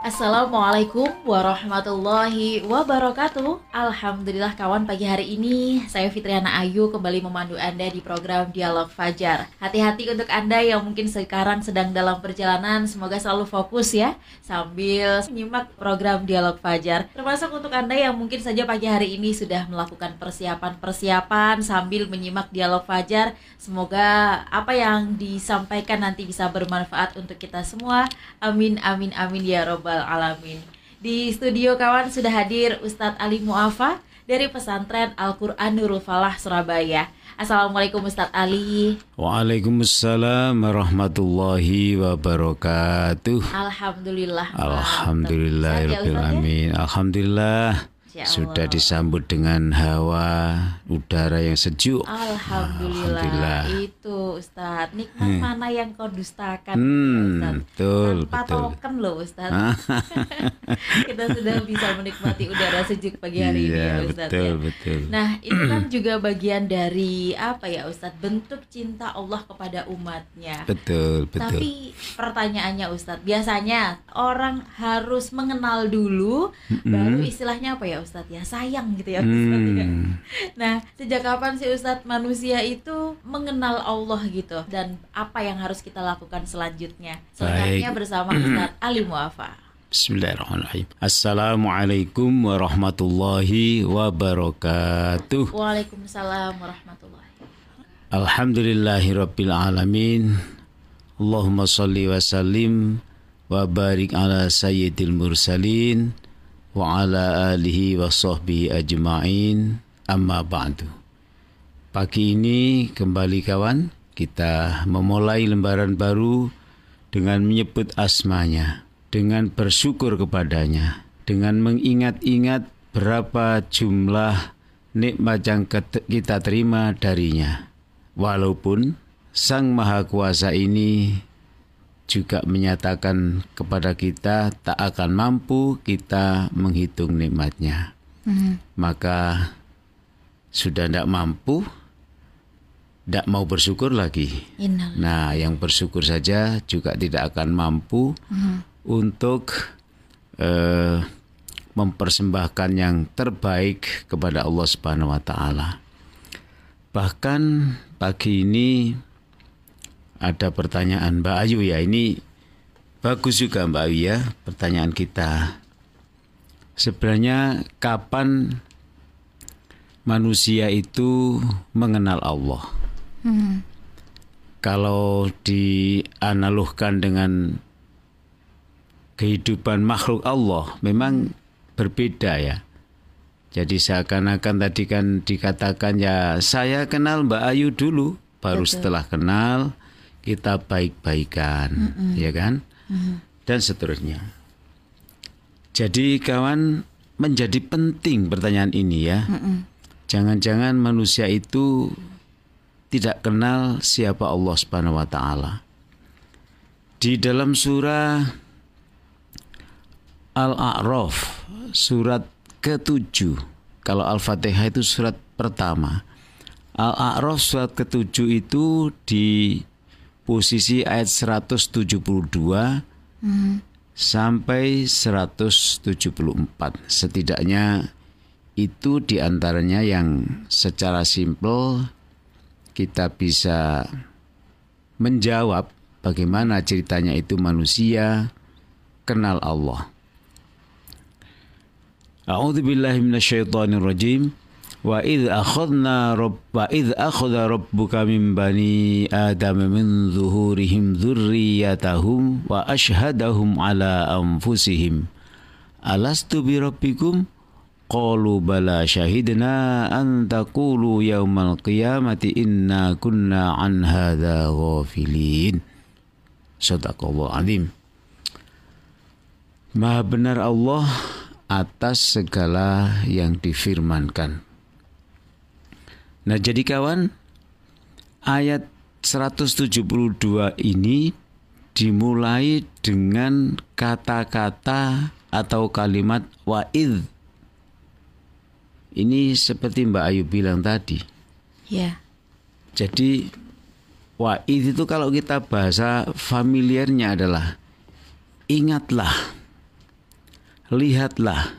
Assalamualaikum warahmatullahi wabarakatuh. Alhamdulillah kawan pagi hari ini Saya Fitriana Ayu kembali memandu Anda di program Dialog Fajar. Hati-hati untuk Anda yang mungkin sekarang sedang dalam perjalanan Semoga selalu fokus ya Sambil menyimak program Dialog Fajar. Termasuk untuk Anda yang mungkin saja pagi hari ini Sudah melakukan persiapan-persiapan Sambil menyimak Dialog Fajar Semoga apa yang disampaikan nanti bisa bermanfaat untuk kita semua. Amin, amin, amin ya robbal Rabbal Alamin. Di studio kawan sudah hadir Ustadz Ali Muafa dari pesantren Al-Quran Nurul Falah Surabaya. Assalamualaikum Ustadz Ali. Waalaikumsalam warahmatullahi wabarakatuh. Alhamdulillah. Alhamdulillah. Ya, Alhamdulillah. Ya Sudah disambut dengan hawa udara yang sejuk. Alhamdulillah. Alhamdulillah. Itu Ustadz, nikmat hmm. mana yang kau dustakan? Hmm, Ustadz. betul, Tanpa betul. token loh Ustadz. Ah. Kita sudah bisa menikmati udara sejuk pagi hari iya, ini ya Ustadz. Betul, ya. betul. Nah, itu kan juga bagian dari apa ya Ustadz? Bentuk cinta Allah kepada umatnya. Betul, betul. Tapi pertanyaannya Ustadz, biasanya orang harus mengenal dulu, mm -hmm. baru istilahnya apa ya Ustadz ya sayang gitu ya Ustadz ya. hmm. Nah sejak kapan sih Ustadz manusia itu mengenal Allah gitu dan apa yang harus kita lakukan selanjutnya? Selengkapnya bersama Ustadz Ali Muafa. Bismillahirrahmanirrahim. Assalamualaikum warahmatullahi wabarakatuh. Waalaikumsalam warahmatullahi. Alhamdulillahirabbil alamin. Allahumma salli wa sallim wa barik ala sayyidil mursalin wa ala alihi wa sahbihi ajma'in amma ba'du. Pagi ini kembali kawan, kita memulai lembaran baru dengan menyebut asmanya, dengan bersyukur kepadanya, dengan mengingat-ingat berapa jumlah nikmat yang kita terima darinya. Walaupun Sang Maha Kuasa ini juga menyatakan kepada kita tak akan mampu kita menghitung nikmatnya. Hmm. Maka sudah tidak mampu, tidak mau bersyukur lagi. Innallah. Nah, yang bersyukur saja juga tidak akan mampu hmm. untuk uh, mempersembahkan yang terbaik kepada Allah Subhanahu Wa Taala. Bahkan pagi ini ada pertanyaan Mbak Ayu ya. Ini bagus juga Mbak Ayu ya pertanyaan kita. Sebenarnya kapan manusia itu mengenal Allah? Hmm. Kalau dianalogkan dengan kehidupan makhluk Allah, memang berbeda ya. Jadi seakan-akan tadi kan dikatakan ya saya kenal Mbak Ayu dulu, baru Betul. setelah kenal kita baik-baikan, mm -mm. ya kan? Mm -hmm. Dan seterusnya. Jadi kawan menjadi penting pertanyaan ini ya. Jangan-jangan manusia itu tidak kenal siapa Allah Subhanahu wa taala. Di dalam surah Al-A'raf surat ke-7. Kalau Al-Fatihah itu surat pertama. Al-A'raf surat ke-7 itu di posisi ayat 172 hmm. sampai 174. Setidaknya itu di antaranya yang secara simpel kita bisa menjawab bagaimana ceritanya itu manusia kenal Allah. Minasyaitonirrajim. Wa idh akhadna wa idh akhadha rabbuka min bani adam min zuhurihim dzurriyyatahum wa ashhadahum ala anfusihim. Alastu bi rabbikum? Qalu bala syahidna an taqulu yaumal qiyamati inna kunna an hadza ghafilin. Sadaqallahu azim. Maha benar Allah atas segala yang difirmankan Nah, jadi kawan, ayat 172 ini dimulai dengan kata-kata atau kalimat wa'id. Ini seperti Mbak Ayu bilang tadi. Ya. Jadi wa'id itu kalau kita bahasa familiarnya adalah ingatlah, lihatlah,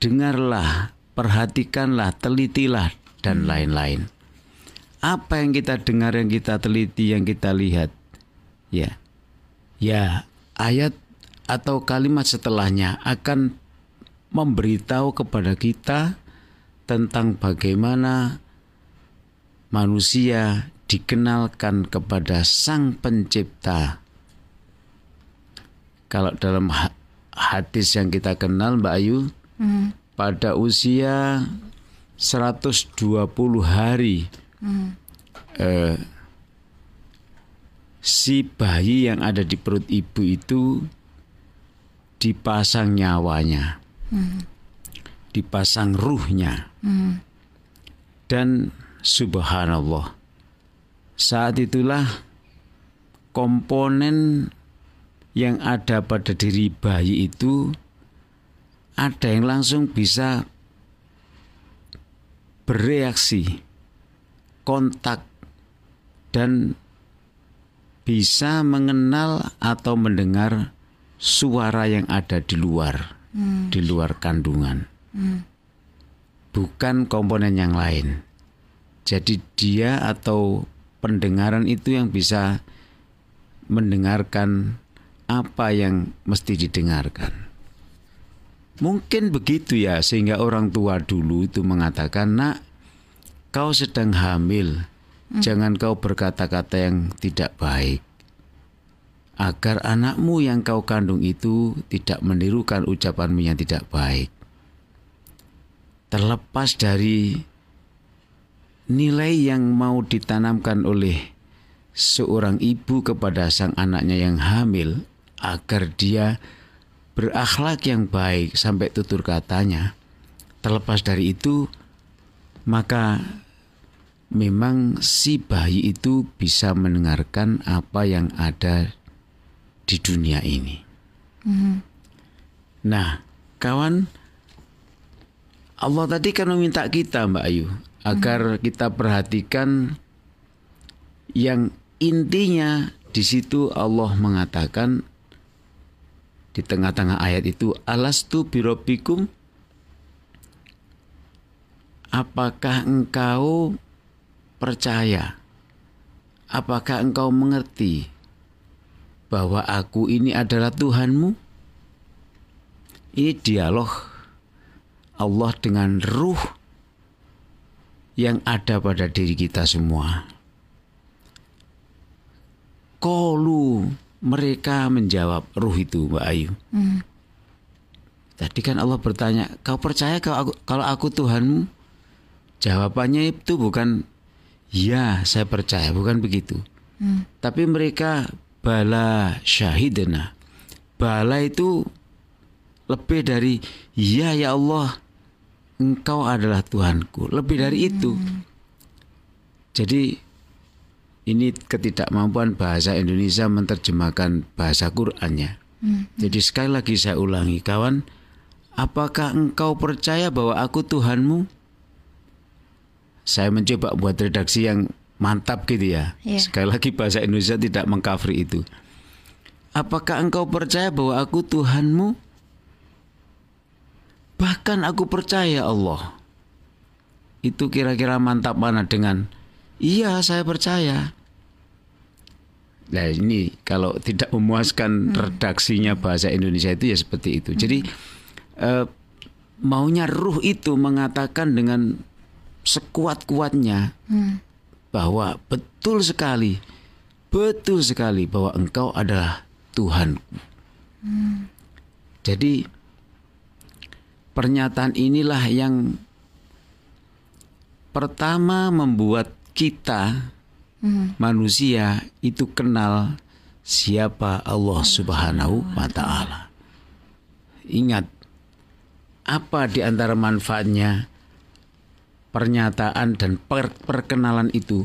dengarlah, perhatikanlah, telitilah dan lain-lain. Apa yang kita dengar, yang kita teliti, yang kita lihat, ya, ya ayat atau kalimat setelahnya akan memberitahu kepada kita tentang bagaimana manusia dikenalkan kepada Sang Pencipta. Kalau dalam hadis yang kita kenal Mbak Ayu, hmm. pada usia 120 hari hmm. eh, si bayi yang ada di perut ibu itu dipasang nyawanya, hmm. dipasang ruhnya, hmm. dan subhanallah saat itulah komponen yang ada pada diri bayi itu ada yang langsung bisa bereaksi, kontak, dan bisa mengenal atau mendengar suara yang ada di luar, hmm. di luar kandungan, hmm. bukan komponen yang lain. Jadi dia atau pendengaran itu yang bisa mendengarkan apa yang mesti didengarkan. Mungkin begitu ya sehingga orang tua dulu itu mengatakan, "Nak, kau sedang hamil. Hmm. Jangan kau berkata-kata yang tidak baik." Agar anakmu yang kau kandung itu tidak menirukan ucapanmu yang tidak baik. Terlepas dari nilai yang mau ditanamkan oleh seorang ibu kepada sang anaknya yang hamil agar dia berakhlak yang baik sampai tutur katanya. Terlepas dari itu, maka memang si bayi itu bisa mendengarkan apa yang ada di dunia ini. Mm-hmm. Nah, kawan, Allah tadi kan meminta kita, Mbak Ayu, agar kita perhatikan yang intinya di situ Allah mengatakan di tengah-tengah ayat itu alastu birobikum apakah engkau percaya? Apakah engkau mengerti bahwa aku ini adalah Tuhanmu? Ini dialog Allah dengan ruh yang ada pada diri kita semua. Kolu mereka menjawab ruh itu Mbak Ayu. Hmm. Tadi kan Allah bertanya, kau percaya kalau aku, kalau aku Tuhanmu? Jawabannya itu bukan ya saya percaya, bukan begitu. Hmm. Tapi mereka bala syahidena. Bala itu lebih dari ya ya Allah engkau adalah Tuhanku. Lebih dari hmm. itu. Jadi ini ketidakmampuan bahasa Indonesia menerjemahkan bahasa Qur'annya. Hmm. Jadi sekali lagi saya ulangi kawan, apakah engkau percaya bahwa aku Tuhanmu? Saya mencoba buat redaksi yang mantap gitu ya. Yeah. Sekali lagi bahasa Indonesia tidak mengkafri itu. Apakah engkau percaya bahwa aku Tuhanmu? Bahkan aku percaya Allah. Itu kira-kira mantap mana dengan iya saya percaya. Nah ini kalau tidak memuaskan hmm. redaksinya bahasa Indonesia itu ya seperti itu. Hmm. Jadi eh, maunya ruh itu mengatakan dengan sekuat-kuatnya hmm. bahwa betul sekali, betul sekali bahwa engkau adalah Tuhanku. Hmm. Jadi Pernyataan inilah yang pertama membuat kita hmm. manusia itu kenal siapa Allah Subhanahu wa taala. Ingat apa di antara manfaatnya pernyataan dan per perkenalan itu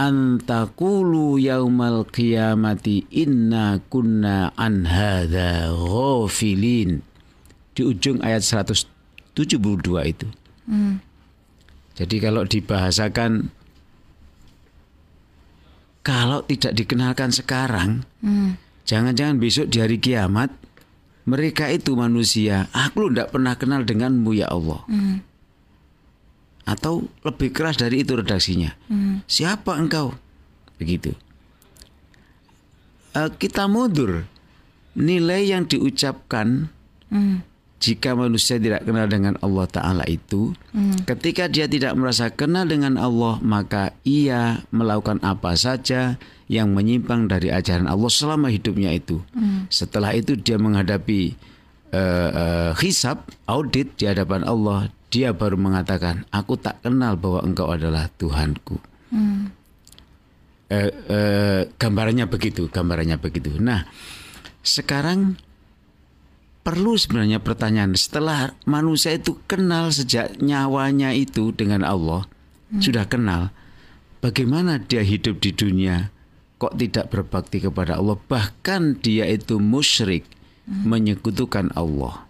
antakulu yaumal qiyamati inna kunna an hadza ghafilin di ujung ayat 172 itu. Hmm. Jadi kalau dibahasakan kalau tidak dikenalkan sekarang, Hmm. jangan-jangan besok di hari kiamat mereka itu manusia. Aku tidak pernah kenal denganmu ya Allah. Hmm. Atau lebih keras dari itu redaksinya. Hmm. Siapa engkau? Begitu. Eh, kita mundur. Nilai yang diucapkan Hmm. Jika manusia tidak kenal dengan Allah Ta'ala itu, Hmm. ketika dia tidak merasa kenal dengan Allah, maka ia melakukan apa saja yang menyimpang dari ajaran Allah selama hidupnya itu. Hmm. Setelah itu dia menghadapi eh, eh, hisab, audit di hadapan Allah, dia baru mengatakan, aku tak kenal bahwa engkau adalah Tuhanku. Hmm. Eh, eh, gambarannya begitu, gambarannya begitu. Nah, sekarang perlu sebenarnya pertanyaan. Setelah manusia itu kenal sejak nyawanya itu dengan Allah sudah kenal bagaimana dia hidup di dunia kok tidak berbakti kepada Allah? Bahkan dia itu musyrik menyekutukan Allah.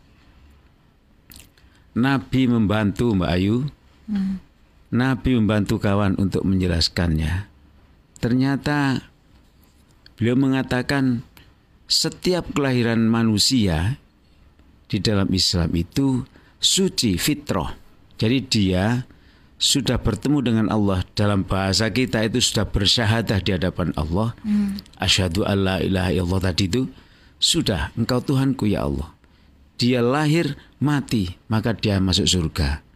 Nabi membantu Mbak Ayu. Nabi membantu kawan untuk menjelaskannya. Ternyata beliau mengatakan setiap kelahiran manusia di dalam Islam itu suci fitrah. Jadi dia sudah bertemu dengan Allah dalam bahasa kita itu sudah bersyahadah di hadapan Allah. Asyhadu alla ilaha illallah tadi itu sudah engkau Tuhanku ya Allah. Dia lahir mati maka dia masuk surga.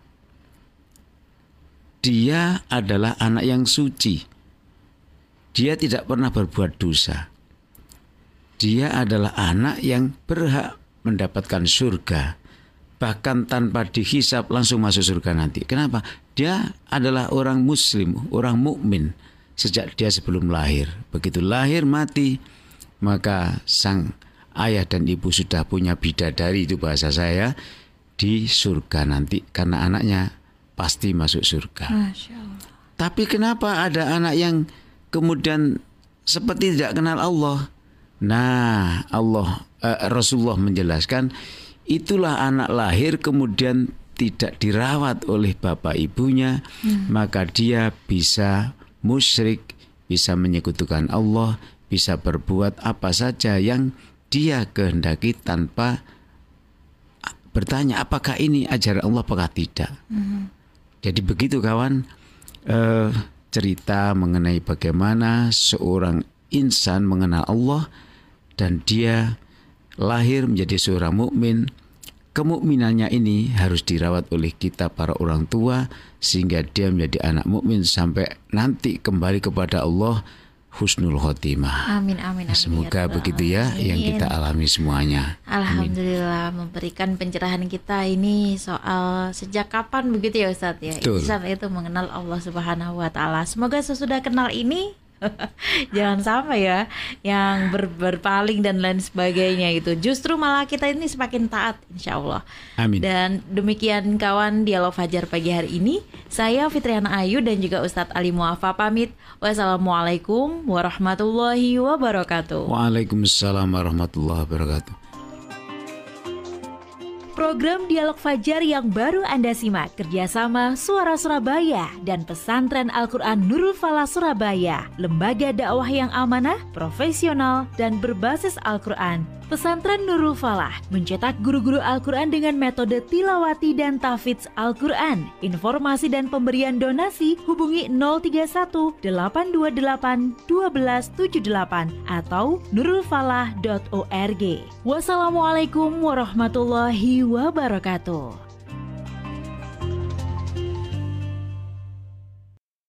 Dia adalah anak yang suci. Dia tidak pernah berbuat dosa. Dia adalah anak yang berhak mendapatkan surga. Bahkan tanpa dihisap langsung masuk surga nanti. Kenapa? Dia adalah orang muslim, orang mukmin sejak dia sebelum lahir. Begitu lahir mati, maka sang ayah dan ibu sudah punya bidadari itu bahasa saya di surga nanti karena anaknya pasti masuk surga. Tapi kenapa ada anak yang kemudian seperti tidak kenal Allah? Nah, Allah eh, Rasulullah menjelaskan itulah anak lahir kemudian tidak dirawat oleh bapak ibunya, maka dia bisa musyrik, bisa menyekutukan Allah, bisa berbuat apa saja yang dia kehendaki tanpa bertanya apakah ini ajaran Allah apakah tidak. Jadi begitu kawan eh, cerita mengenai bagaimana seorang insan mengenal Allah dan dia lahir menjadi seorang mukmin. Kemukminannya ini harus dirawat oleh kita para orang tua sehingga dia menjadi anak mukmin sampai nanti kembali kepada Allah husnul khotimah. Amin amin amin. Semoga ya begitu ya yang alamin. kita alami semuanya. Alhamdulillah memberikan pencerahan kita ini soal sejak kapan begitu ya Ustadz ya Betul. insan itu mengenal Allah Subhanahu Wa Taala. Semoga sesudah kenal ini jangan sampai ya yang ber- berpaling dan lain sebagainya itu. Justru malah kita ini semakin taat Insya Allah. Amin. Dan demikian kawan dialog Fajar pagi hari ini. Saya Fitriana Ayu dan juga Ustadz Ali Muafa pamit. Wassalamualaikum warahmatullahi wabarakatuh. Waalaikumsalam warahmatullahi wabarakatuh. Program Dialog Fajar yang baru Anda simak kerjasama Suara Surabaya dan Pesantren Al-Quran Nurul Falah Surabaya, lembaga dakwah yang amanah, profesional, dan berbasis Al-Quran. Pesantren Nurul Falah mencetak guru-guru Al-Quran dengan metode tilawati dan tafidz Al-Quran. Informasi dan pemberian donasi hubungi 031 828 1278 atau nurulfalah.org. Wassalamualaikum warahmatullahi wabarakatuh.